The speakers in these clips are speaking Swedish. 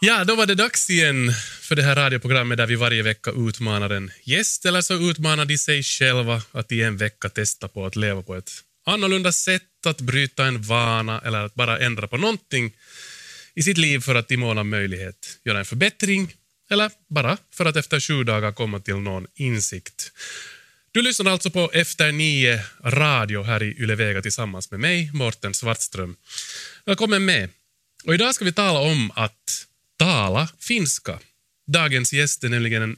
Ja, då var det dags igen för det här radioprogrammet där vi varje vecka utmanar en gäst eller så utmanar de sig själva att i en vecka testa på att leva på ett annorlunda sätt, att bryta en vana eller att bara ändra på någonting i sitt liv för att i mån av möjlighet göra en förbättring eller bara för att efter sju dagar komma till någon insikt. Du lyssnar alltså på Efter nio radio här i Ylevega tillsammans med mig, Morten Svartström. Välkommen med. Och idag ska vi tala om att tala finska. Dagens gäst är nämligen en,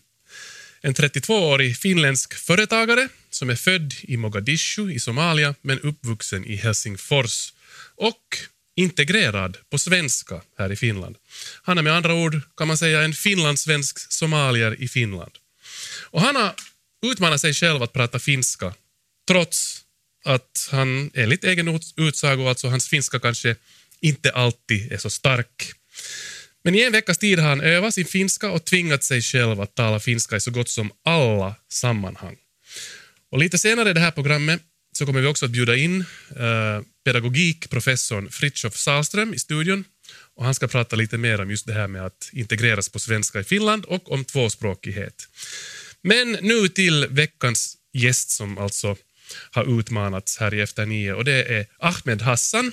en 32-årig finländsk företagare som är född i Mogadishu i Somalia men uppvuxen i Helsingfors och integrerad på svenska här i Finland. Han är med andra ord, kan man säga, en finlandssvensk somalier i Finland. Och han har utmanat sig själv att prata finska trots att han enligt egen utsago, alltså hans finska kanske inte alltid är så stark. Men i en veckas tid har han övat sin finska och tvingat sig själv att tala finska i så gott som alla sammanhang. Och lite senare i det här programmet så kommer vi också att bjuda in eh, pedagogikprofessorn Fritjof Salström i studion. Och han ska prata lite mer om just det här med att integreras på svenska i Finland och om tvåspråkighet. Men nu till veckans gäst som alltså har utmanats här i Efter nio och det är Ahmed Hassan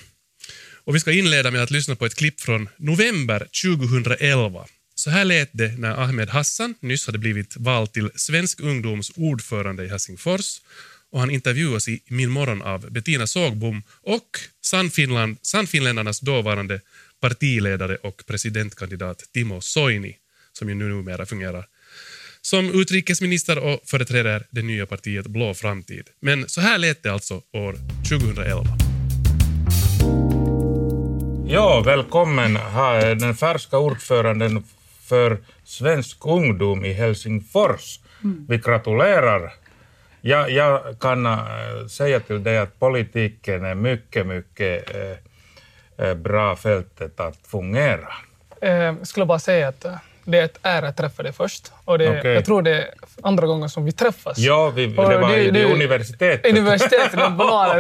och vi ska inleda med att lyssna på ett klipp från november 2011. Så här lät det när Ahmed Hassan nyss hade blivit vald till Svensk ungdoms ordförande i Helsingfors och han intervjuas i Min morgon av Bettina Sågbom och Sannfinland, Sannfinländarnas dåvarande partiledare och presidentkandidat Timo Soini, som ju numera fungerar som utrikesminister och företräder det nya partiet Blå framtid. Men så här lät det alltså år 2011. Ja, välkommen här den färska ordföranden för Svensk ungdom i Helsingfors. Mm. Vi gratulerar. Jag, jag kan äh, säga till dig att politiken är mycket, mycket äh, bra fältet att fungera. Jag skulle bara säga att det är ett ära att träffa dig först. Och det, okay. Jag tror det är andra gången som vi träffas. Ja, vi, det var det, det, universitetet. Universitetet,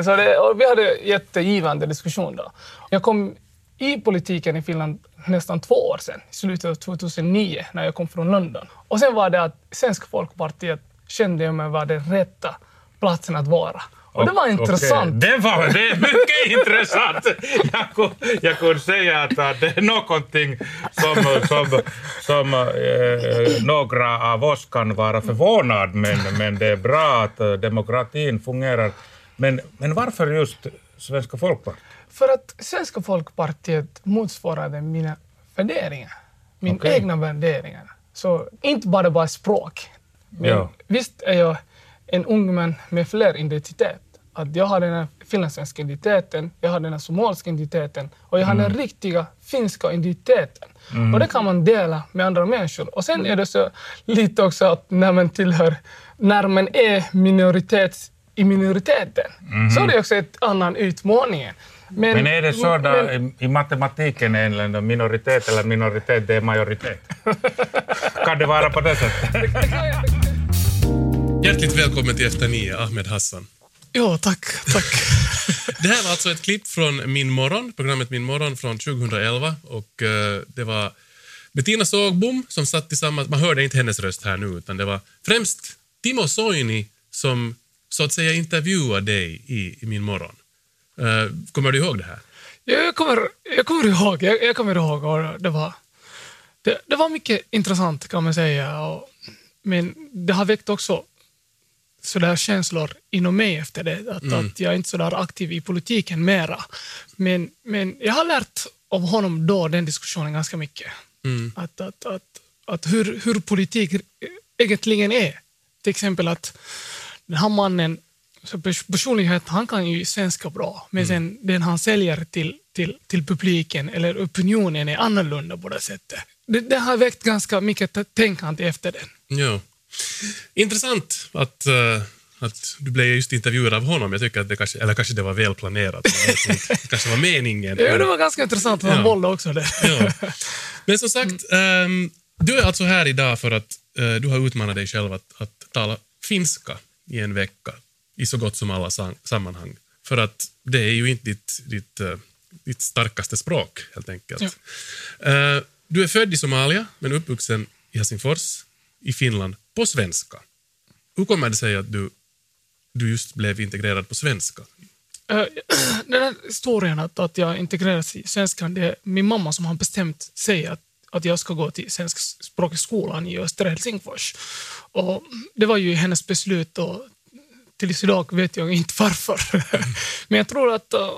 så det, och vi hade en jättegivande diskussion då. Jag kom i politiken i Finland nästan två år sedan, i slutet av 2009, när jag kom från London. Och sen var det att Svenska Folkpartiet kände jag mig vara den rätta platsen att vara. Och det var intressant. Okay. Det, var, det är mycket intressant. Jag kunde, jag kunde säga att, det är någonting som, som, som eh, några av oss kan vara förvånade men, men det är bra att demokratin fungerar. Men, men varför just Svenska Folkpartiet? För att Svenska Folkpartiet motsvarade mina värderingar. Mina okay. egna värderingar. Så inte bara bara språk. Men ja. Visst är jag en ung man med fler identiteter. Att jag har den här finlandssvenska identiteten, jag har den här somaliska identiteten och jag har mm. den riktiga finska identiteten. Mm. Och det kan man dela med andra människor. Och sen är det så lite också att när man tillhör, när man är minoritet i minoriteten, mm. så är det också en annan utmaning. Men, men, är det så men, i matematiken är minoritet eller minoritet, det är majoritet? kan det vara på det sättet? Hjärtligt välkommen till Efter nio, Ahmed Hassan. Ja, tack. tack. det här var alltså ett klipp från Min morgon, programmet Min morgon från 2011. Och uh, det var Bettina Sågbom som satt tillsammans, man hörde inte hennes röst här nu, utan det var främst Timo Soini som så att säga intervjuade dig i, i Min morgon. Uh, kommer du ihåg det här? Jag kommer, jag kommer ihåg, jag, jag kommer ihåg och det var, det, det, var mycket intressant kan man säga. Och, men det har väckt också sådär känslor inom mig efter det. Att, mm. att jag är inte så där aktiv i politiken mera. Men, men jag har lärt av honom då den diskussionen ganska mycket. Mm. Att, att, att, att hur, hur politik egentligen är. Till exempel att den här mannen, så personlighet, han kan ju svenska bra, men mm. sen den han säljer till, till, till publiken eller opinionen är annorlunda på det sättet. Det, det har väckt ganska mycket tänkande efter den. Ja. Intressant att, uh, att du blev just intervjuad av honom. Jag tycker att det kanske, eller kanske det var välplanerat. Det kanske var meningen. Ja, det var ganska intressant. Han ja. också det. ja. Men som sagt, um, du är alltså här idag för att uh, du har utmanat dig själv att, att tala finska i en vecka i så gott som alla sammanhang. För att det är ju inte ditt, ditt, uh, ditt starkaste språk, helt enkelt. Ja. Du är född i Somalia, men uppvuxen i Helsingfors i Finland på svenska. Hur kommer det sig att du, du just blev integrerad på svenska? Eh, Den här historien att, att jag integreras i svenskan, det är min mamma som har bestämt sig att, att jag ska gå till svenskspråkiga skolan i Östra Helsingfors. Och det var ju hennes beslut och tills idag vet jag inte varför. Men jag tror att eh,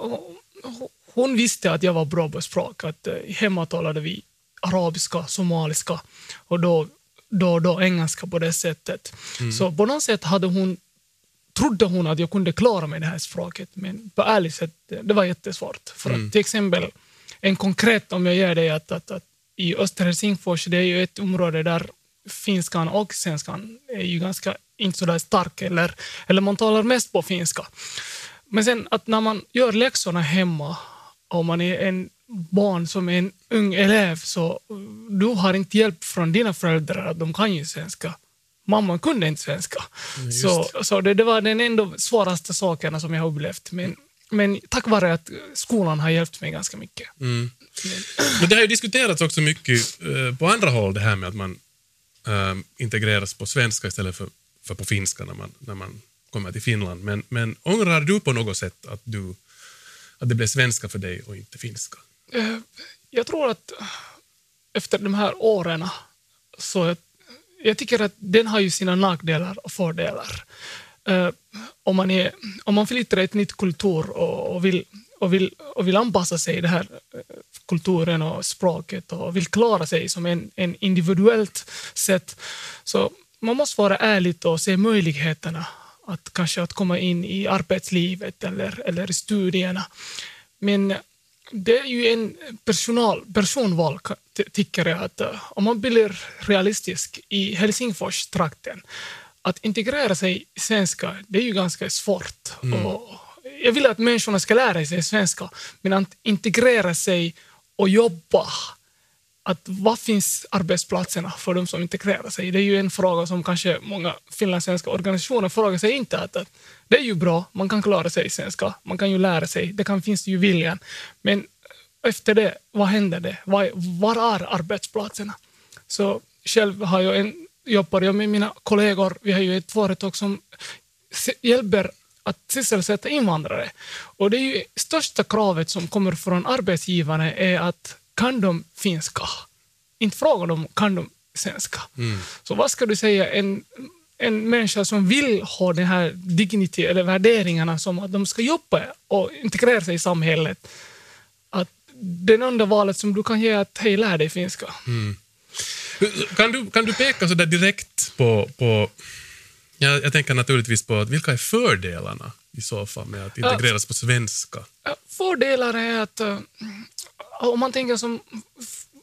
hon visste att jag var bra på språk. Att, eh, hemma talade vi arabiska, somaliska och då då, då engelska på det sättet. Så på något sätt hade hon trodde hon att jag kunde klara mig det här språket, men på ärligt sätt, det var jättesvårt. För att till exempel, en konkret om jag ger dig att, att, att i Östra Helsingfors, det är ju ett område där finskan och svenskan är ju ganska inte så stark, eller, eller man talar mest på finska. Men sen att när man gör läxorna hemma och man är en barn som är en ung elev så du har inte hjälp från dina föräldrar att de kan ju svenska. Mamma kunde inte svenska. så så det, det var den ändå svåraste sakerna som jag har upplevt. Men, men tack vare att skolan har hjälpt mig ganska mycket. Men det har ju diskuterats också mycket eh, på andra håll, det här med att man eh, integreras på svenska istället för, för på finska när man, när man kommer till Finland. Men, men ångrar du på något sätt att, du, att det blev svenska för dig och inte finska? Eh, jag tror att eh, efter de här åren så jag, jag tycker att den har ju sina nackdelar och fördelar. Uh, om, man är, om man flyttar till ett nytt kultur och, och, vill, och, vill, och vill anpassa sig i den här eh, kulturen och språket och vill klara sig som en, en individuellt sätt så man måste vara ärlig och se möjligheterna att kanske att komma in i arbetslivet eller, eller i studierna. Men det är ju en personal, personval, ty- tycker jag. Att, eh, om man blir realistisk i Helsingfors-trakten, att integrera sig i svenska, det är ju ganska svårt. Och jag vill att människorna ska lära sig svenska, men att integrera sig och jobba att vad finns arbetsplatserna för de som integrerar sig? Det är ju en fråga som kanske många finlandssvenska organisationer frågar sig inte. Att, att det är ju bra, man kan klara sig i svenska, man kan ju lära sig, det kan finns ju viljan. Men efter det, vad händer det? Var, var är arbetsplatserna? Så själv har jag en, jobbar jag med mina kollegor, vi har ju ett företag som hjälper att sysselsätta invandrare. Och det är ju största kravet som kommer från arbetsgivarna är att kan de finska? Inte fråga dem kan de svenska. Så vad ska du säga en, en människa som vill ha den här dignity eller värderingarna som att de ska jobba och integrera sig i samhället. Att den enda valet som du kan ge är att hej, lär dig finska. Kan du, kan du peka så där direkt på, på jag, jag tänker naturligtvis på att vilka är fördelarna i så fall med att integreras på svenska? Fördelar är att eh, om man tänker som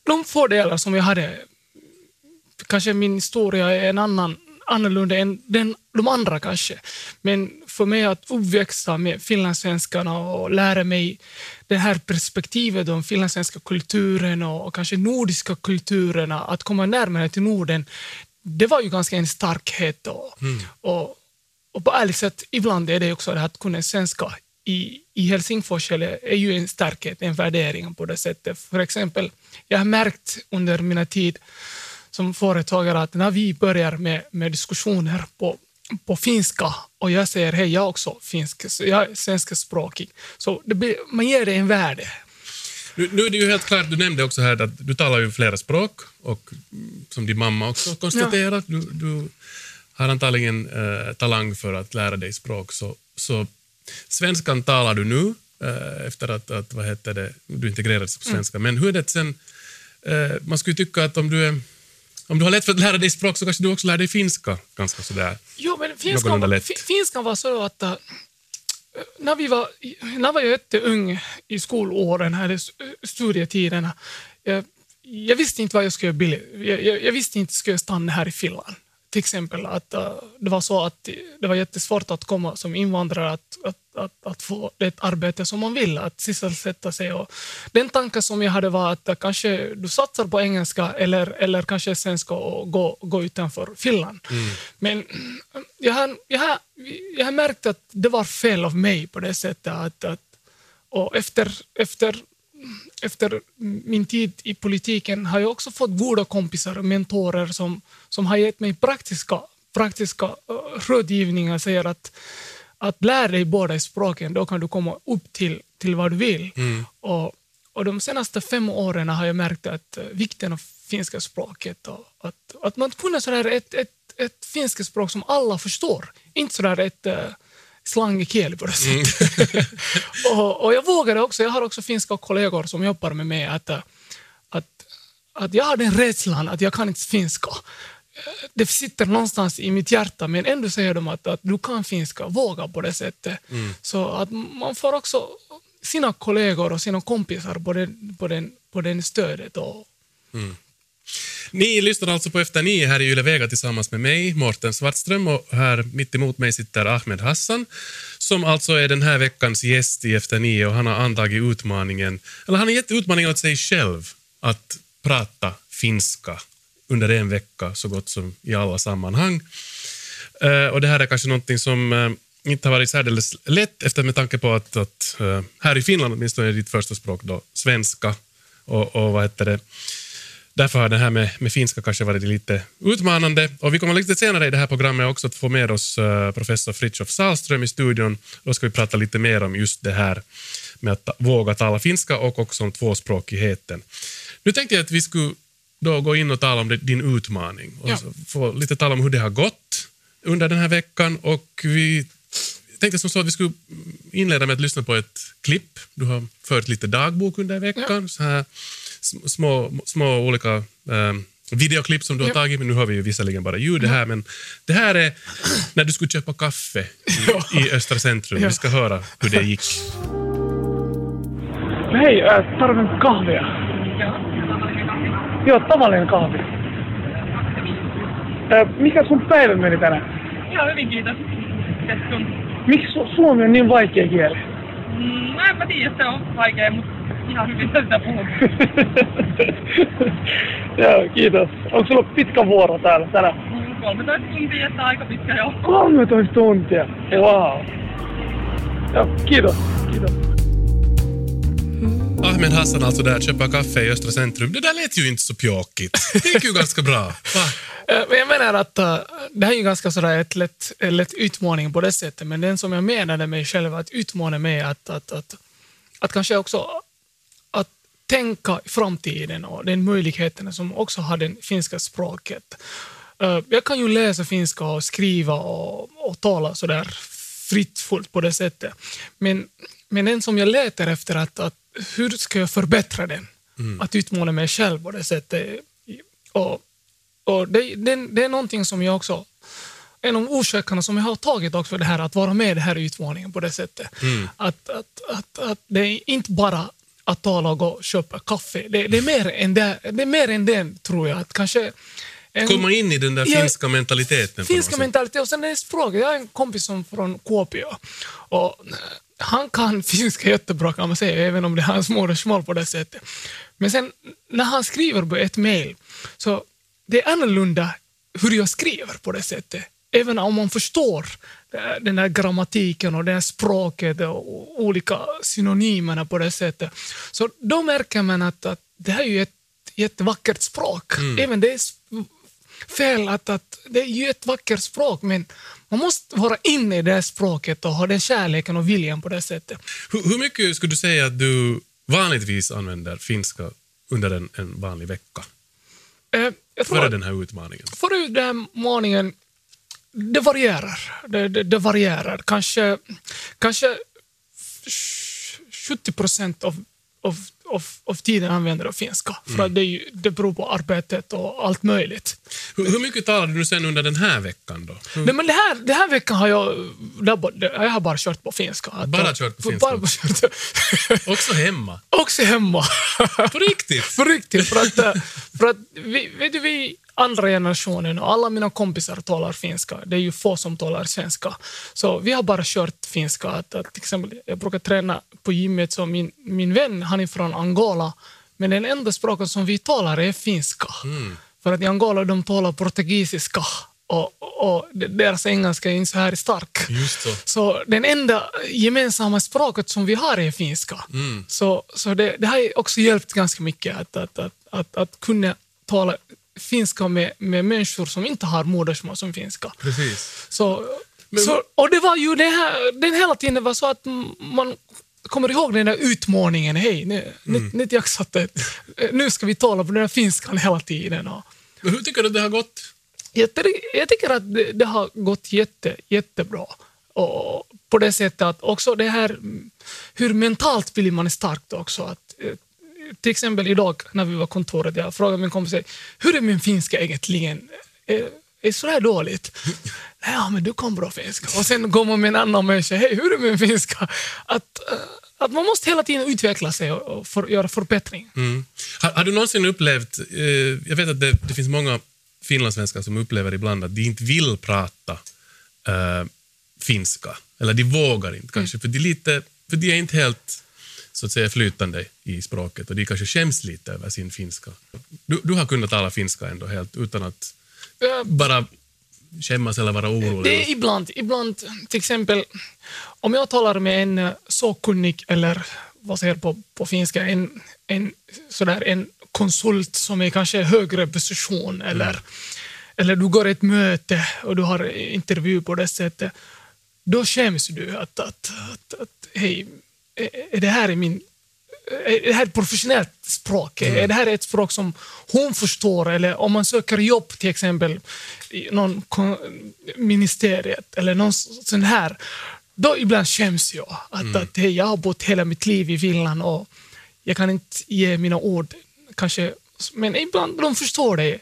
de fördelar som jag hade, kanske min historia är en annan annorlunda än den, de andra kanske. Men för mig att uppväxa med finlandssvenskarna och lära mig det här perspektivet om finlandssvenska kulturen och, och kanske nordiska kulturerna, att komma närmare till Norden, det var ju ganska en starkhet. Och, och, och på ärligt sätt, ibland är det också det att kunna svenska i, i Helsingfors eller är ju en starkhet, en värdering på det sättet. För exempel, jag har märkt under mina tid som företagare att när vi börjar med, med diskussioner på, på finska och jag säger hej, jag är också finsk, så jag är svenskspråkig, så blir, man ger det en värde. Nu, nu är det ju helt klart, du nämnde också här att du talar ju flera språk och mm, som din mamma också konstaterat, du, du har antagligen eh, talang för att lära dig språk. Så, så svenskan talar du nu eh, efter att, att vad heter det, du integrerades på svenska. Men hur är det sen, eh, man skulle tycka att om du, är, om du har lätt för att lära dig språk så kanske du också lär dig finska ganska sådär. Jo, men finskan, finskan var så att äh, när, vi var, när var jag jätteung i skolåren, här, studietiderna, jag, jag visste inte vad jag skulle bli. Jag, jag, jag visste inte skulle jag stanna här i Finland. Till exempel att uh, det var så att det var jättesvårt att komma som invandrare att, att, att, att få det arbete som man vill, att sysselsätta sig. Och den tanken som jag hade var att kanske du satsar på engelska eller, eller kanske svenska och gå, gå utanför Finland. Men jag har, jag, har, jag har märkt att det var fel av mig på det sättet att, att och efter, efter efter min tid i politiken har jag också fått goda kompisar och mentorer som, som har gett mig praktiska, praktiska uh, rådgivningar. Säger att, att lära dig båda språken, då kan du komma upp till, till vad du vill. Mm. Och, och de senaste fem åren har jag märkt att uh, vikten av finska språket och att, att man kunde sådär ett, ett, ett finska språk som alla förstår. Inte sådär ett uh, slangig kieli på det sättet. och, och jag vågade också, jag har också finska kollegor som jobbar med mig, att, uh, att, att jag har den rädslan att jag kan inte finska. Det sitter någonstans i mitt hjärta, men ändå säger de att, att du kan finska, våga på det sättet. Så att man får också sina kollegor och sina kompisar på den, på den, på den stödet. Och, Ni lyssnar alltså på Efter nio här i Yle Vega tillsammans med mig, Mårten Svartström, och här mitt emot mig sitter Ahmed Hassan, som alltså är den här veckans gäst i Efter nio och han har antagit utmaningen, eller han har gett utmaningen åt sig själv att prata finska under en vecka så gott som i alla sammanhang. Eh, och det här är kanske någonting som eh, inte har varit särdeles lätt efter med tanke på att, att eh, här i Finland åtminstone är ditt första språk då svenska och, och vad heter det, Därför har det här med, med finska kanske varit lite utmanande. Och vi kommer lite senare i det här programmet också att få med oss professor Fritjof Salström i studion. Då ska vi prata lite mer om just det här med att våga tala finska och också om tvåspråkigheten. Nu tänkte jag att vi skulle då gå in och tala om det, din utmaning och Ja. få lite tala om hur det har gått under den här veckan. Och vi tänkte som så att vi skulle inleda med att lyssna på ett klipp. Du har fört lite dagbok under veckan. Så här sm- små, små olika eh, videoklipp som du har Ja. tagit, men nu har vi ju visserligen bara ljudet här. Men det här är när du skulle köpa kaffe i, i Östra centrum. Ja. Vi ska höra hur det gick. Hei, äh, tarvitsen kahvia. Joo, tavallinen kahvi. Äh, mikä sun päivä meni tänään? Ihan hyvin, kiitos. Miksi su- suomi on niin vaikea kieli? Mm, no enpä tiedä, se on vaikea, mutta ihan hyvin sä sitä puhut. Joo, kiitos. Onko sulla pitkä vuoro täällä tänään? Mm, 13 tuntia, että aika pitkä jo. 13 tuntia. Wow. Joo, kiitos. Kiitos. Ahmed Hassan alltså där, köpa kaffe i Östra centrum. Det där lät ju inte så pjåkigt. Det gick ju ganska bra. Va? Eh, Men jag menar att eh, det här är ju ganska sådär ett lätt, en lätt utmaning på det sättet, men den som jag menade mig själv att utmana mig att, att, att, att kanske också att tänka i framtiden och den möjligheten som också har det finska språket. Eh, Jag kan ju läsa finska och skriva och, och tala sådär fritt fullt på det sättet. Men, men den som jag letar efter, att, att hur ska jag förbättra den? Att utmana mig själv på det sättet. Och, och det, det, det är någonting som jag också en av orsakerna som jag har tagit också det här att vara med i den här utmaningen på det sättet. Att, att, att, att det är inte bara att tala och gå och köpa kaffe. Det, det, är mer än det, det är mer än det, tror jag. Att kanske en, Komma in i den där Ja, finska mentaliteten. finska sätt. mentalitet och sen är det språket. Jag har en kompis som från Kuopio och han kan finska jättebra kan man säga, även om det är hans modersmål på det sättet. Men sen när han skriver på ett mejl så det är annorlunda hur jag skriver på det sättet. Även om man förstår eh, den här grammatiken och det här språket och olika synonymerna på det sättet. Så då märker man att, att det här är ju ett jättevackert språk. Även det fel att, att det är ju ett vackert språk, men man måste vara inne i det språket och ha den kärleken och viljan på det sättet. Hur, hur mycket skulle du säga att du vanligtvis använder finska under en, en vanlig vecka? Eh, jag Före den här utmaningen. före den här morgonen, det varierar. Det, det, det varierar. Kanske, kanske 70 procent av, av, av, av tiden använder jag finska. För att det, är ju, det beror på arbetet och allt möjligt. Hur, hur mycket talade du sen under den här veckan då? Hur, Nej, men det här, det här veckan har jag, jag har bara kört på finska. Bara kört på finska? Bara kört. Också hemma? Också hemma. På riktigt? På riktigt. För att, eh, för att vi, vet du, vi andra generationen och alla mina kompisar talar finska. Det är ju få som talar svenska. Så vi har bara kört finska. Att, att, till exempel, jag brukar träna på gymmet, så min, min vän han är från Angola, men den enda språket som vi talar är finska. För att i Angola de talar portugisiska och, och deras engelska är inte så här stark. Just så. Så den enda gemensamma språket som vi har är finska. Mm. Så, så det, det har också hjälpt ganska mycket att, att, att, att, att kunna tala finska med, med människor som inte har modersmål som finska. Precis. Så, så, och det var ju det här, den hela tiden var så att man kommer ihåg den där utmaningen. Hej, nu, Mm. jag satt ett, nu ska vi tala på den här finskan hela tiden. Och Men hur tycker du det har gått? jag, jag tycker att det, det har gått jätte, jättebra. Och på det sättet att också det här mm, hur mentalt blir man starkt också. Att, eh, till exempel idag när vi var kontoret, jag frågade min kompis hur är min finska egentligen? Är, är det så här dåligt? Ja, men du kan bra finska. Och sen går man med en annan människa, hej, hur är min finska? Att, eh, att man måste hela tiden utveckla sig och, för, göra förbättring. Mm. Har, har du någonsin upplevt, eh, jag vet att det, det finns många finlandssvenskar som upplever ibland att de inte vill prata eh, finska, eller de vågar inte kanske, för, de lite, för de är inte helt så att säga flytande i språket och de kanske skäms lite över sin finska. Du, du har kunnat tala finska ändå helt utan att bara skämmas eller vara orolig. Det är ibland, ibland, till exempel om jag talar med en eh, sakkunnig eller vad säger på, på finska, en, en, sådär, en konsult som är kanske högre position eller, eller du går ett möte och du har intervju på det sättet, då skäms du att, att, att, att hej, är, det här är min är det här ett professionellt språk? Är det här ett språk som hon förstår? Eller om man söker jobb till exempel i någon ministeriet eller någon sån här, då ibland skäms jag. Att, att hej, jag har bott hela mitt liv i Finland och jag kan inte ge mina ord, kanske, men ibland de förstår det.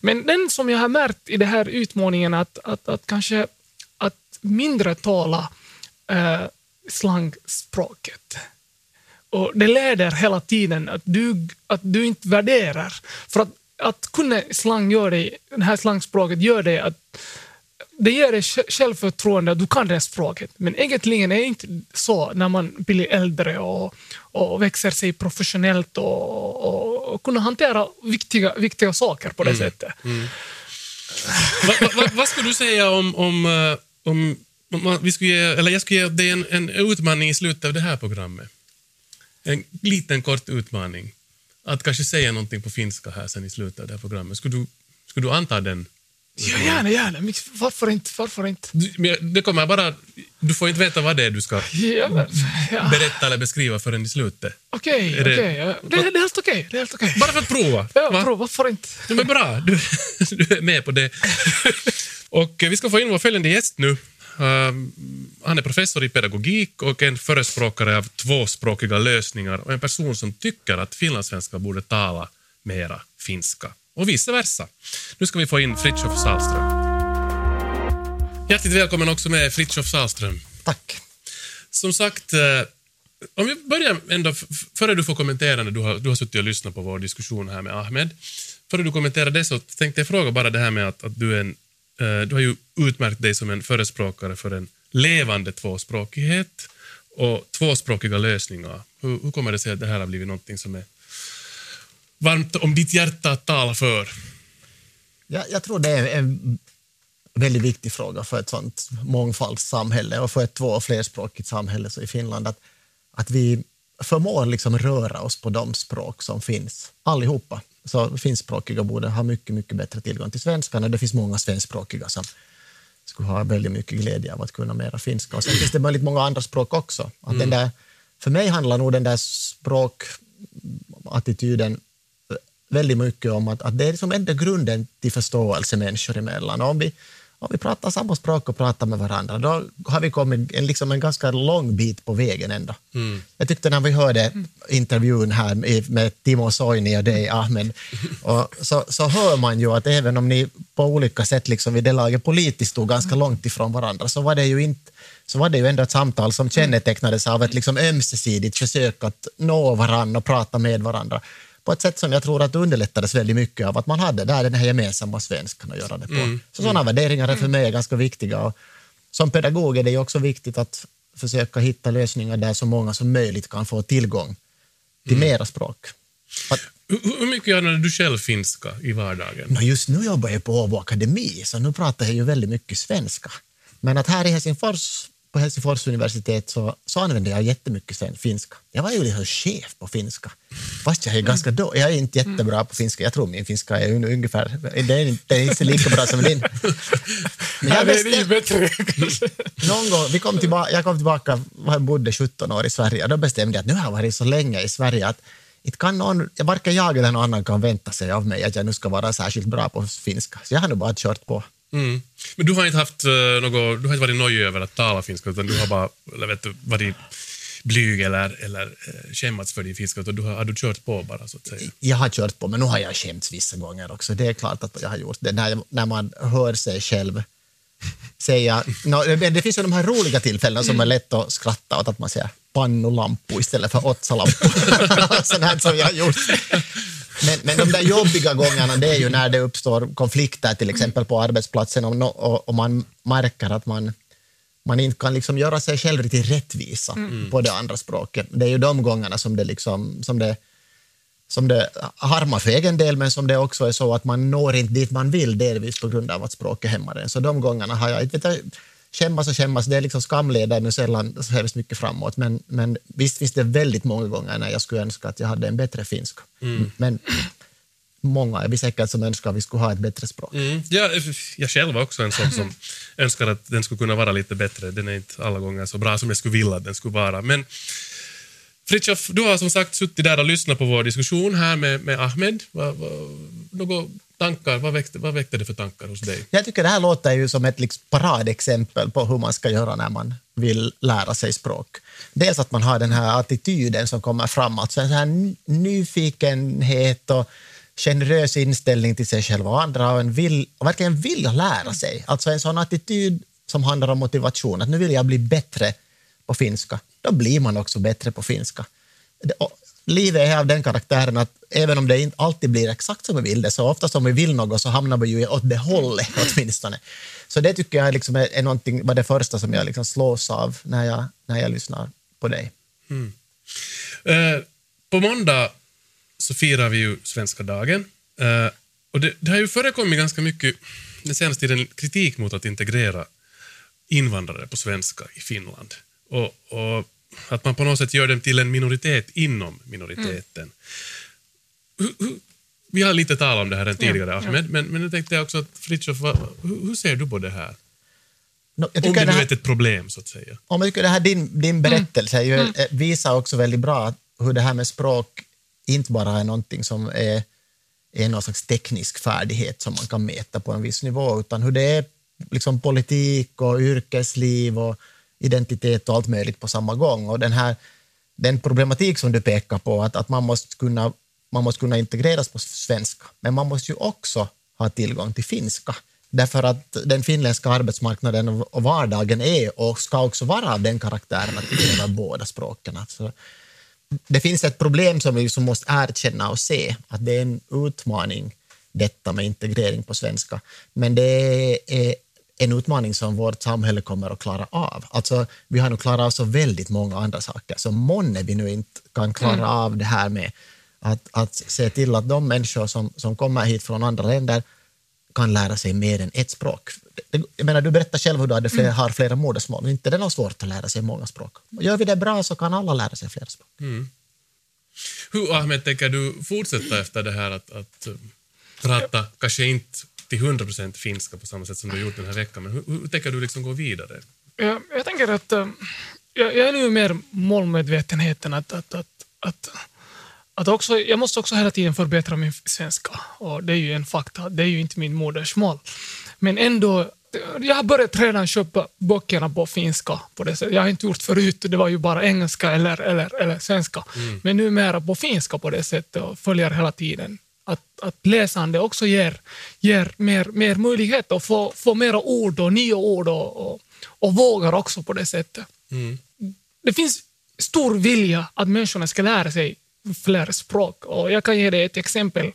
Men den som jag har märkt i den här utmaningen att, att, att kanske att mindre tala eh, slangspråket. Och det leder hela tiden att du, att du inte värderar. För att, att kunna slang gör dig, det här slangspråket gör det att det ger dig sj- självförtroende du kan det språket. Men egentligen är det inte så när man blir äldre och, och växer sig professionellt och, och, och kunna hantera viktiga, viktiga saker på det sättet. Va, va, va, vad skulle du säga om, om, eh, om, vi skulle ge, eller jag skulle ge dig en, en utmaning i slutet av det här programmet? En liten kort utmaning. Att kanske säga någonting på finska här sen i slutet av det här programmet. Skulle du, skulle du anta den? Ja, gärna, gärna. Varför inte? Varför inte? Du, det kommer bara, du får inte veta vad det är du ska Ja, men, ja. berätta eller beskriva förrän i slutet. Okej, Är det- ja. Det, det är helt okej. Helt okej. Bara för att prova. Ja, va? prova, varför inte? Ja, men bra, du, du är med på det. och vi ska få in vår följande gäst nu. Um, han är professor i pedagogik och en förespråkare av tvåspråkiga lösningar och en person som tycker att finlandssvenskar borde tala mera finska och vice versa. Nu ska vi få in Fritiof Salström. Hjärtligt välkommen också med Fritiof Salström. Tack. Som sagt, eh, om vi börjar ändå, före du får kommentera när du har, du har suttit och lyssnat på vår diskussion här med Ahmed. Före du kommenterar det så tänkte jag fråga bara det här med att, att du, är en, Eh, du har ju utmärkt dig som en förespråkare för en levande tvåspråkighet och tvåspråkiga lösningar. Hur, hur kommer det sig att det här har blivit någonting som är varmt om ditt hjärta att tala för? Jag, jag tror det är en väldigt viktig fråga för ett sånt mångfaldssamhälle och för ett två och flerspråkigt samhälle så i Finland att, att vi förmår liksom röra oss på de språk som finns, allihopa. Så finskspråkiga borde ha mycket, mycket bättre tillgång till svenskan och det finns många svenskspråkiga som skulle ha väldigt mycket glädje av att kunna mera finska. Och sen finns det väldigt många andra språk också. Att den där, för mig handlar nog den där språkattityden väldigt mycket om att, att det är liksom ändå grunden till förståelse människor emellan. Och om vi, om vi pratar samma språk och pratar med varandra, då har vi kommit en, liksom en ganska lång bit på vägen ändå. Jag tyckte när vi hörde intervjun här med, med Timo Soini och dig, Ahmed, och så, så hör man ju att även om ni på olika sätt liksom vid det laget politiskt stod ganska långt ifrån varandra, så var det ju inte så var det ju ändå ett samtal som kännetecknades av ett liksom ömsesidigt försök att nå varandra och prata med varandra på ett sätt som jag tror att underlättades väldigt mycket av att man hade där den här gemensamma svenskan att göra det på. Så sådana värderingar är för mig ganska viktiga. Och som pedagog är det också viktigt att försöka hitta lösningar där så många som möjligt kan få tillgång till mera språk. Att, Hur, hur mycket använder du själv finska i vardagen? no just nu jobbar jag på Åbo Akademi, så nu pratar jag ju väldigt mycket svenska. Men att här i Helsingfors, på Helsingfors universitet, så, så använder jag jättemycket sen finska. Jag var ju liksom chef på finska. Fast jag är ganska då, jag är inte jättebra på finska. Jag tror min finska är un, ungefär, det är inte, det är inte lika bra som din. Men jag Nej, det är ju bestäm, bättre. någon gång, vi kom tillbaka, jag kom tillbaka, jag bodde 17 år i Sverige, och då bestämde jag att nu har jag varit så länge i Sverige att inte kan någon, varken jag eller någon annan kan vänta sig av mig att jag nu ska vara särskilt bra på finska. Så jag har nog bara kört på. Mm. Men du har inte haft uh, något, du har inte varit nöjd över att tala finska, utan du har bara eller vet du, varit blyg eller, eller eh, uh, skämmats för din finska, utan du har, har du kört på bara så att säga. Jag har kört på, men nu har jag skämts vissa gånger också. Det är klart att jag har gjort det. När, när man hör sig själv säga... No, det, det finns ju de här roliga tillfällena som är lätt att skratta åt, att man säger pannulampu istället för otsalampu. Sånt här som jag har gjort. Men, men de där jobbiga gångerna, det är ju när det uppstår konflikter, till exempel på arbetsplatsen, och, no, och, och man märker att man, man inte kan liksom göra sig själv riktigt rättvisa på det andra språket. Det är ju de gångerna som det, liksom, som det, som det harmar för egen del, men som det också är så att man når inte dit man vill, delvis på grund av att språket hämmar en. Så de gångerna har jag inte skämmas och skämmas, det är liksom skamleder nu sällan så hemskt mycket framåt, men, men visst finns det väldigt många gånger när jag skulle önska att jag hade en bättre finska. Men många är vi säkert som önskar att vi skulle ha ett bättre språk. Mm. Ja, jag själv var också en sån som önskar att den skulle kunna vara lite bättre. Den är inte alla gånger så bra som jag skulle vilja att den skulle vara. Men Fritiof, du har som sagt suttit där och lyssnat på vår diskussion här med, med Ahmed. Vad, va, några tankar, vad väckte, vad väckte det för tankar hos dig? Jag tycker det här låter ju som ett liksom paradexempel på hur man ska göra när man vill lära sig språk. Dels att man har den här attityden som kommer fram, alltså en här nyfikenhet och generös inställning till sig själv och andra och, en vill, och verkligen vill lära sig. Alltså en sån attityd som handlar om motivation, att nu vill jag bli bättre på finska. Då blir man också bättre på finska. Det, och, livet är av den karaktären att även om det inte alltid blir exakt som vi vill det, så oftast om vi vill något så hamnar vi ju åt det hållet åtminstone. Så det tycker jag liksom är, är någonting, var det första som jag liksom slås av när jag, när jag lyssnar på dig. Mm. Eh, på måndag så firar vi ju svenska dagen. Eh, och det, det har ju förekommit ganska mycket den senaste tiden kritik mot att integrera invandrare på svenska i Finland. Och, och att man på något sätt gör dem till en minoritet inom minoriteten. Hur- hur- vi har lite talat om det här än tidigare, Ahmed, men, men nu tänkte jag också att Fritiof, hur, hur ser du på det här? No, jag Om det det nu här, är ett problem, så att säga. om jag tycker det här din, din berättelse är ju, eh, visar också väldigt bra hur det här med språk inte bara är någonting som är, är någon slags teknisk färdighet som man kan mäta på en viss nivå, utan hur det är liksom politik och yrkesliv och identitet och allt möjligt på samma gång. Och den här den problematik som du pekar på, att, att man, måste kunna, man måste kunna integreras på svenska, men man måste ju också ha tillgång till finska. Därför att den finländska arbetsmarknaden och vardagen är och ska också vara av den karaktären att vi behöver båda språken. Alltså, det finns ett problem som vi liksom måste erkänna och se, att det är en utmaning detta med integrering på svenska. Men det är en utmaning som vårt samhälle kommer att klara av. Alltså, vi har nog klarat av så väldigt många andra saker, så månne vi nu inte kan klara av det här med att, att se till att de människor som, som kommer hit från andra länder kan lära sig mer än ett språk. Jag menar, du berättar själv hur du hade fler, har flera modersmål. Inte det är något svårt att lära sig många språk. Gör vi det bra så kan alla lära sig flera språk. Hur, Ahmed, tänker du fortsätta efter det här att, att eh, prata, kanske inte till 100% finska på samma sätt som du har gjort den här veckan, men hur, hur tänker du liksom gå vidare? Jag, jag tänker att eh, jag, jag är nu mer målmedvetenheten att, att, att, att, att också, jag måste också hela tiden förbättra min svenska. Och det är ju en fakta, det är ju inte min modersmål. Men ändå, jag har börjat redan köpa böckerna på finska. På det sättet. Jag har inte gjort förut, det var ju bara engelska eller, eller, eller svenska. Men numera på finska på det sättet och följer hela tiden. Att, att läsande också ger, ger mer, mer möjlighet att få, få mera ord och nya ord och, och, och vågar också på det sättet. Det finns stor vilja att människorna ska lära sig fler språk. Och jag kan ge dig ett exempel.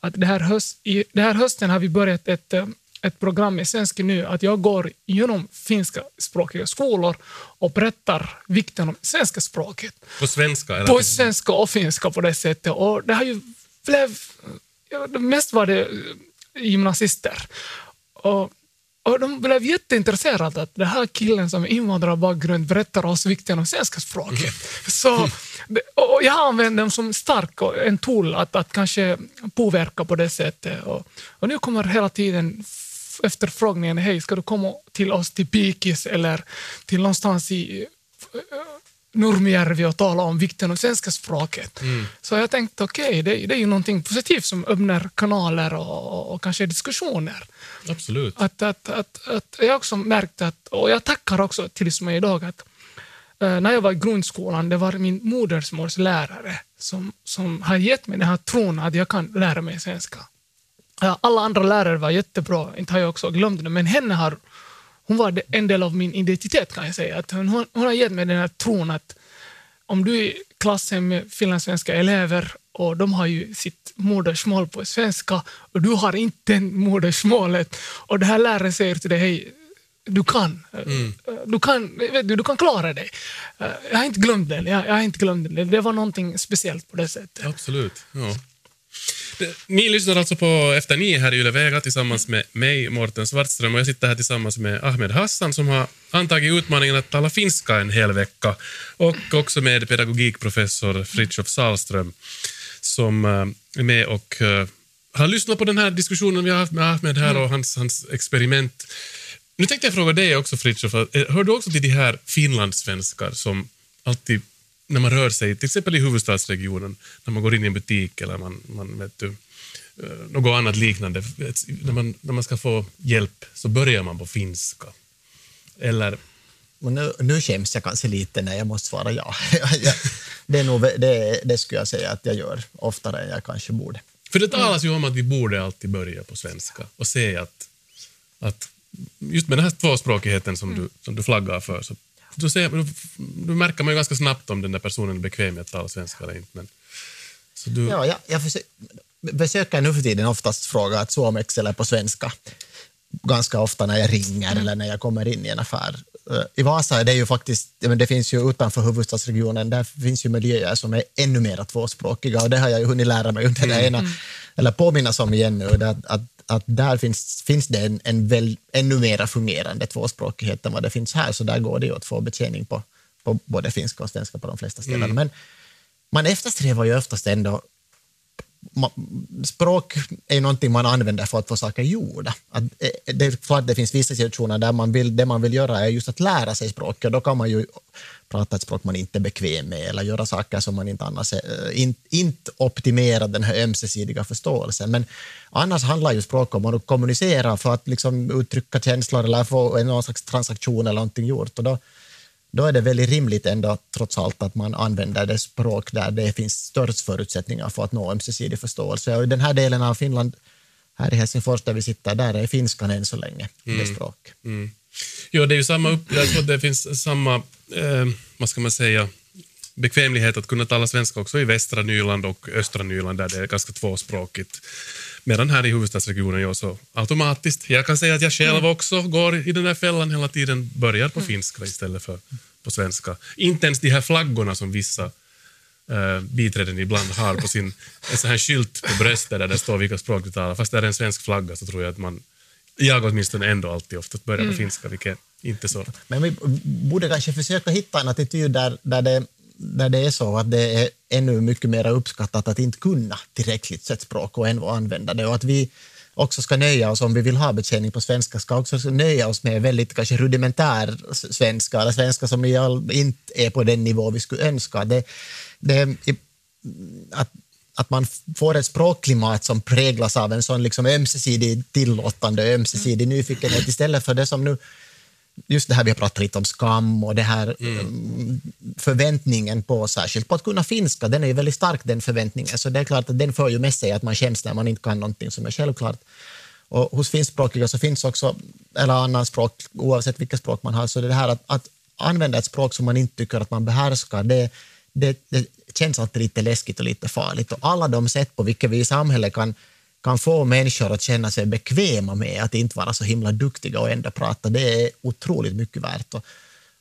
Att det här, höst, i, det här hösten har vi börjat ett, eh, ett program i Svenska nu att jag går genom finska språkiga skolor och berättar vikten av svenska språket. På svenska? Eller? På svenska och finska på det sättet. Och det har ju blev, mest var det gymnasister. Och, och de blev jätteintresserade att den här killen som är invandrarbakgrund berättar oss vikten av svenska språket. Så, det- och jag använder dem som stark en tool att, att kanske påverka på det sättet. Och, och nu kommer hela tiden efterfrågningen, hej, ska du komma till oss till Pikis eller till någonstans i Nurmijärvi och tala om vikten av svenska språket. Så jag tänkte, okej, det, det är ju någonting positivt som öppnar kanaler och, och, och kanske diskussioner. Absolut. Att, att, att, att jag också märkt att, och jag tackar också tills mig idag, att eh, när jag var i grundskolan, det var min modersmålslärare som, som har gett mig den här tron att jag kan lära mig svenska. Alla andra lärare var jättebra, inte har jag också glömt det, men henne har, hon var det- en del av min identitet kan jag säga. Att hon, hon har gett mig den här tron att om du är i klassen med finlandssvenska elever och de har ju sitt modersmål på svenska och du har inte modersmålet och det här läraren säger till dig, hej, du kan. Du, kan vet du, du kan klara dig. Jag har inte glömt den. Jag, jag har inte glömt den. Det var någonting speciellt på det sättet. Absolut. Ja. Ni lyssnar alltså på Efter nio här i Yle Vega tillsammans med mig, Mårten Svartström, och jag sitter här tillsammans med Ahmed Hassan som har antagit utmaningen att tala finska en hel vecka och också med pedagogikprofessor Fritiof Salström som eh, är med och eh, har lyssnat på den här diskussionen vi har haft med Ahmed här och hans, hans experiment. Nu tänkte jag fråga dig också, Fritiof, att, eh, hör du också till de här finlandssvenskar som alltid, när man rör sig, till exempel i huvudstadsregionen, när man går in i en butik eller man, man vet du, eh, något annat liknande, när man, när man ska få hjälp så börjar man på finska. Eller, Och nu, nu skäms jag kanske lite när jag måste svara ja. Det, är nog, det, det skulle jag säga att jag gör oftare än jag kanske borde. för det talas ju om att vi borde alltid börja på svenska och se att, att just med den här tvåspråkigheten som, du, som du flaggar för, så då, ser, då, då märker man ju ganska snabbt om den där personen är bekväm med att tala svenska eller inte. Men, så du, Ja, jag, jag försöker, försöker nu för tiden oftast fråga att suomex eller på svenska. Ganska ofta när jag ringer eller när jag kommer in i en affär. Eh, I Vasa är det ju faktiskt, men det finns ju utanför huvudstadsregionen, där finns ju miljöer som är ännu mer tvåspråkiga och det har jag ju hunnit lära mig under det ena, eller påminnas om igen nu, att, att där finns, finns det en, en väl, ännu mer fungerande tvåspråkighet än vad det finns här, så där går det ju att få betjäning på, på både finska och svenska på de flesta ställen. Men man eftersträvar ju oftast ändå språk är ju någonting man använder för att få saker gjorda. Att, eh, det är klart att det finns vissa situationer där man vill, det man vill göra är just att lära sig språket. Då kan man ju prata ett språk man inte är bekväm med eller göra saker som man inte annars är, eh, in, inte optimerar den här ömsesidiga förståelsen. Men annars handlar ju språk om att kommunicera för att liksom uttrycka känslor eller få en någon slags transaktion eller någonting gjort. Och då, då är det väldigt rimligt ändå trots allt att man använder det språk där det finns störst förutsättningar för att nå ömsesidig förståelse. Och i den här delen av Finland, här i Helsingfors där vi sitter, där är finskan än så länge det språk. Mm. Jo, det är ju samma upp, jag tror att det finns samma, eh, vad ska man säga, bekvämlighet att kunna tala svenska också i västra Nyland och östra Nyland där det är ganska tvåspråkigt. Medan här i huvudstadsregionen gör så automatiskt. Jag kan säga att jag själv också går i den där fällan hela tiden, börjar på finska istället för på svenska. Inte ens de här flaggorna som vissa eh, biträden ibland har på sin en sån här skylt på bröstet där det står vilka språk du talar. Fast det är en svensk flagga så tror jag att man, jag åtminstone ändå alltid oftast börjar på finska, vilket inte så. Men vi borde kanske försöka hitta en attityd där, där, det, där det är så att det är ännu mycket mer uppskattat att inte kunna tillräckligt ett språk och ändå använda det. Och att vi också ska nöja oss, om vi vill ha betjäning på svenska, ska också nöja oss med väldigt kanske rudimentär svenska, eller svenska som inte är på den nivå vi skulle önska. Det, det, att, att man får ett språkklimat som präglas av en sån liksom ömsesidig tillåtande, ömsesidig nyfikenhet istället för det som nu just det här vi har pratat lite om skam och det här mm. förväntningen på, särskilt på att kunna finska, den är ju väldigt stark den förväntningen, så det är klart att den för ju med sig att man känns när man inte kan någonting som är självklart. Och hos finskspråkiga så finns också, eller annan språk, oavsett vilket språk man har, så det här att, att använda ett språk som man inte tycker att man behärskar, det, det, det känns alltid lite läskigt och lite farligt. Och alla de sätt på vilka vi i samhället kan kan få människor att känna sig bekväma med att inte vara så himla duktiga och ändå prata, det är otroligt mycket värt. Och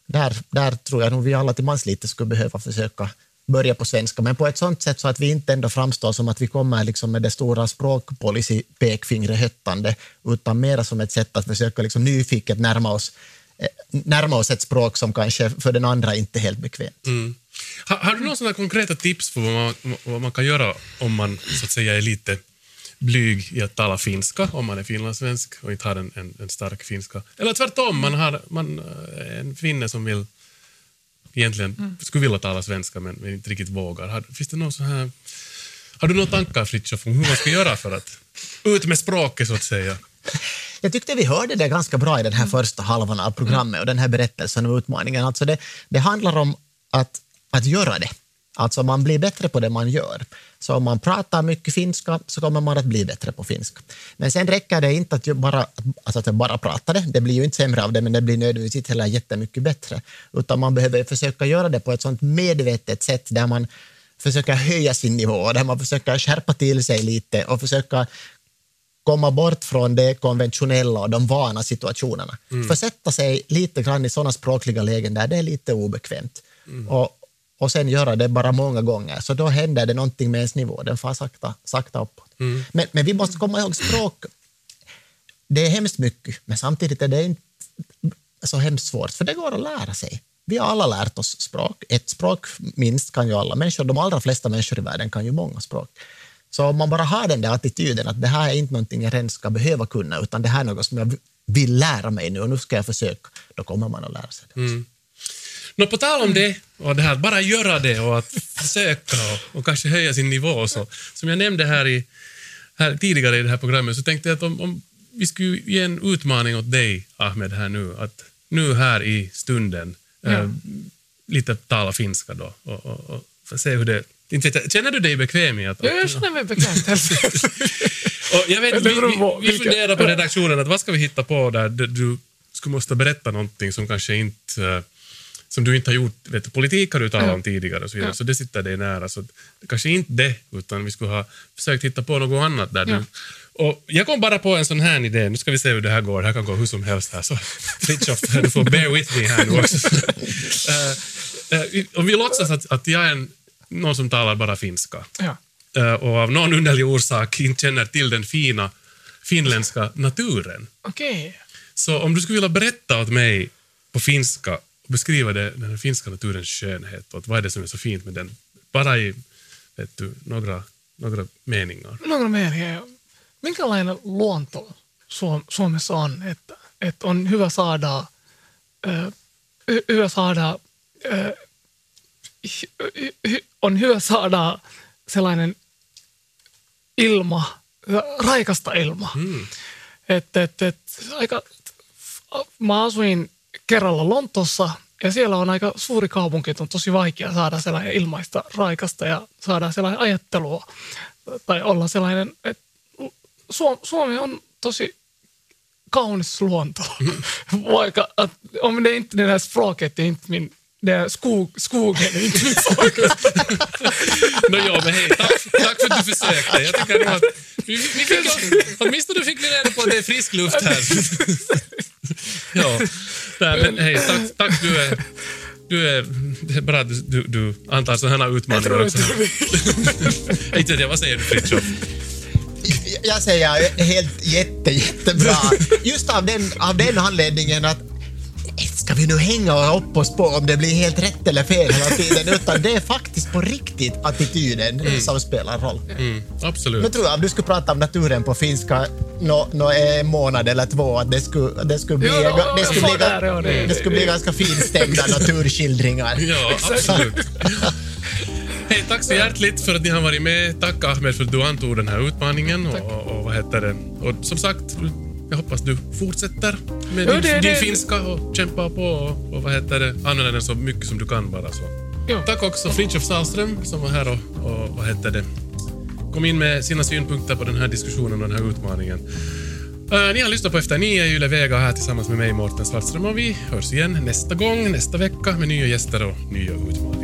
där, där tror jag nog vi alla till mans lite skulle behöva försöka börja på svenska, men på ett sånt sätt så att vi inte ändå framstår som att vi kommer liksom med det stora språkpolicy-pekfingret höttande, utan mer som ett sätt att försöka liksom nyfiket närma oss, eh, närma oss ett språk som kanske för den andra inte är helt bekvämt. Mm. Har, har, du några konkreta tips för vad man, vad man kan göra om man så att säga är lite blyg i att tala finska, om man är finlandssvensk och inte har en, en, en stark finska? Eller tvärtom, man har man, eh, en finne som vill egentligen mm. skulle vilja tala svenska men inte riktigt vågar. Har, finns det någon så här, har du några tankar, Fritiof, om hur man ska göra för att ut med språket, så att säga? Jag tyckte vi hörde det ganska bra i den här första halvan av programmet och den här berättelsen och utmaningen. Alltså det, det handlar om att, att göra det. Alltså man blir bättre på det man gör. Så om man pratar mycket finska så kommer man att bli bättre på finska. Men sen räcker det inte att bara, alltså att bara prata det. Det blir ju inte sämre av det, men det blir nödvändigtvis inte heller jättemycket bättre. Utan man behöver försöka göra det på ett sånt medvetet sätt där man försöker höja sin nivå, där man försöker skärpa till sig lite och försöka komma bort från det konventionella och de vana situationerna. Mm. Försätta sig lite grann i sådana språkliga lägen där det är lite obekvämt. Mm. Och, och sen göra det bara många gånger, så då händer det någonting med ens nivå. Den far sakta, sakta uppåt. Mm. Men, men vi måste komma ihåg språk. Det är hemskt mycket, men samtidigt är det inte så hemskt svårt, för det går att lära sig. Vi har alla lärt oss språk. Ett språk minst kan ju alla människor. De allra flesta människor i världen kan ju många språk. Så om man bara har den där attityden att det här är inte någonting jag redan ska behöva kunna, utan det här är något som jag vill lära mig nu och nu ska jag försöka, då kommer man att lära sig det. Mm. Nå, på tal om det, och det här bara göra det och att försöka och, och kanske höja sin nivå. Så, som jag nämnde här, i, här tidigare i det här programmet så tänkte jag att om, om vi skulle ge en utmaning åt dig, Ahmed, här nu, att nu här i stunden ja. äh, lite tala finska då och, och, och se hur det inte känner du dig bekväm i att... Ja, jag känner mig bekväm. och jag vet, vi, vi, vi funderar på redaktionen att vad ska vi hitta på där du skulle måste berätta någonting som kanske inte eh, som du inte har gjort, vet, politik har du talat om tidigare och så vidare, ja. så det sitter dig nära. Så kanske inte det, utan vi skulle ha försökt hitta på något annat där ja. du och jag kom bara på en sån här idé, nu ska vi se hur det här går, det här kan gå hur som helst här, så Fritiof, du får bear with me här nu också. uh, uh, om vi låtsas att, att jag är en, någon som talar bara finska ja. uh, och av någon underlig orsak inte känner till den fina finländska naturen. Okay. Så om du skulle vilja berätta åt mig på finska beskriva det, den finska naturens skönhet och vad är det som är så fint med den? Bara i vet du, några, några meningar. Några meningar. Minkälainen luonto Suomessa on? Että, että on hyvä saada, äh, hyvä saada äh, on hyvä saada sellainen ilma, raikasta ilma. Hmm. että et, et, aika, mä asuin kerralla Lontossa ja siellä on aika suuri kaupunki, että on tosi vaikea saada sellainen ilmaista raikasta ja saada sellainen ajattelua tai olla sellainen, että Suomi on tosi kaunis luonto. Vaikka om det inte den här språket är inte min det skog, skogen är inte mitt språk. no, ja, men hej, tack, tack för att du försökte. Jag tycker att vi, vi fick, åtminstone fick vi reda på att det är frisk luft här. ja, Nej, men hej, tack, tack du är... Du är, det är bra att du, du antar sådana här utmaningar också. inte jag, vad säger du Fritiof? Jag säger helt jätte, jättebra. Just av den, av den anledningen att ska vi nu hänga upp oss på om det blir helt rätt eller fel hela tiden, utan det är faktiskt på riktigt attityden mm. som spelar roll. Mm, absolut. Men tror jag, om du skulle prata om naturen på finska nå no, en månad eller två, att det skulle, det skulle bli, jo, det skulle bli, där, det, det skulle bli ganska finstämda naturskildringar. Ja, absolut. Hej, tack så hjärtligt för att ni har varit med. Tack Ahmed för att du antog den här utmaningen. Och, och, och, vad heter det? och som sagt, jag hoppas du fortsätter med jo, din, det, din det, finska och kämpar på och, och vad heter det, använder den så mycket som du kan bara. Så. Jo. Tack också Fritiof Sahlström som var här och, och vad heter det, kom in med sina synpunkter på den här diskussionen och den här utmaningen. Uh, ni har lyssnat på Efter nio, Yle Vega här tillsammans med mig, Mårten Svartström, och vi hörs igen nästa gång, nästa vecka med nya gäster och nya utmaningar.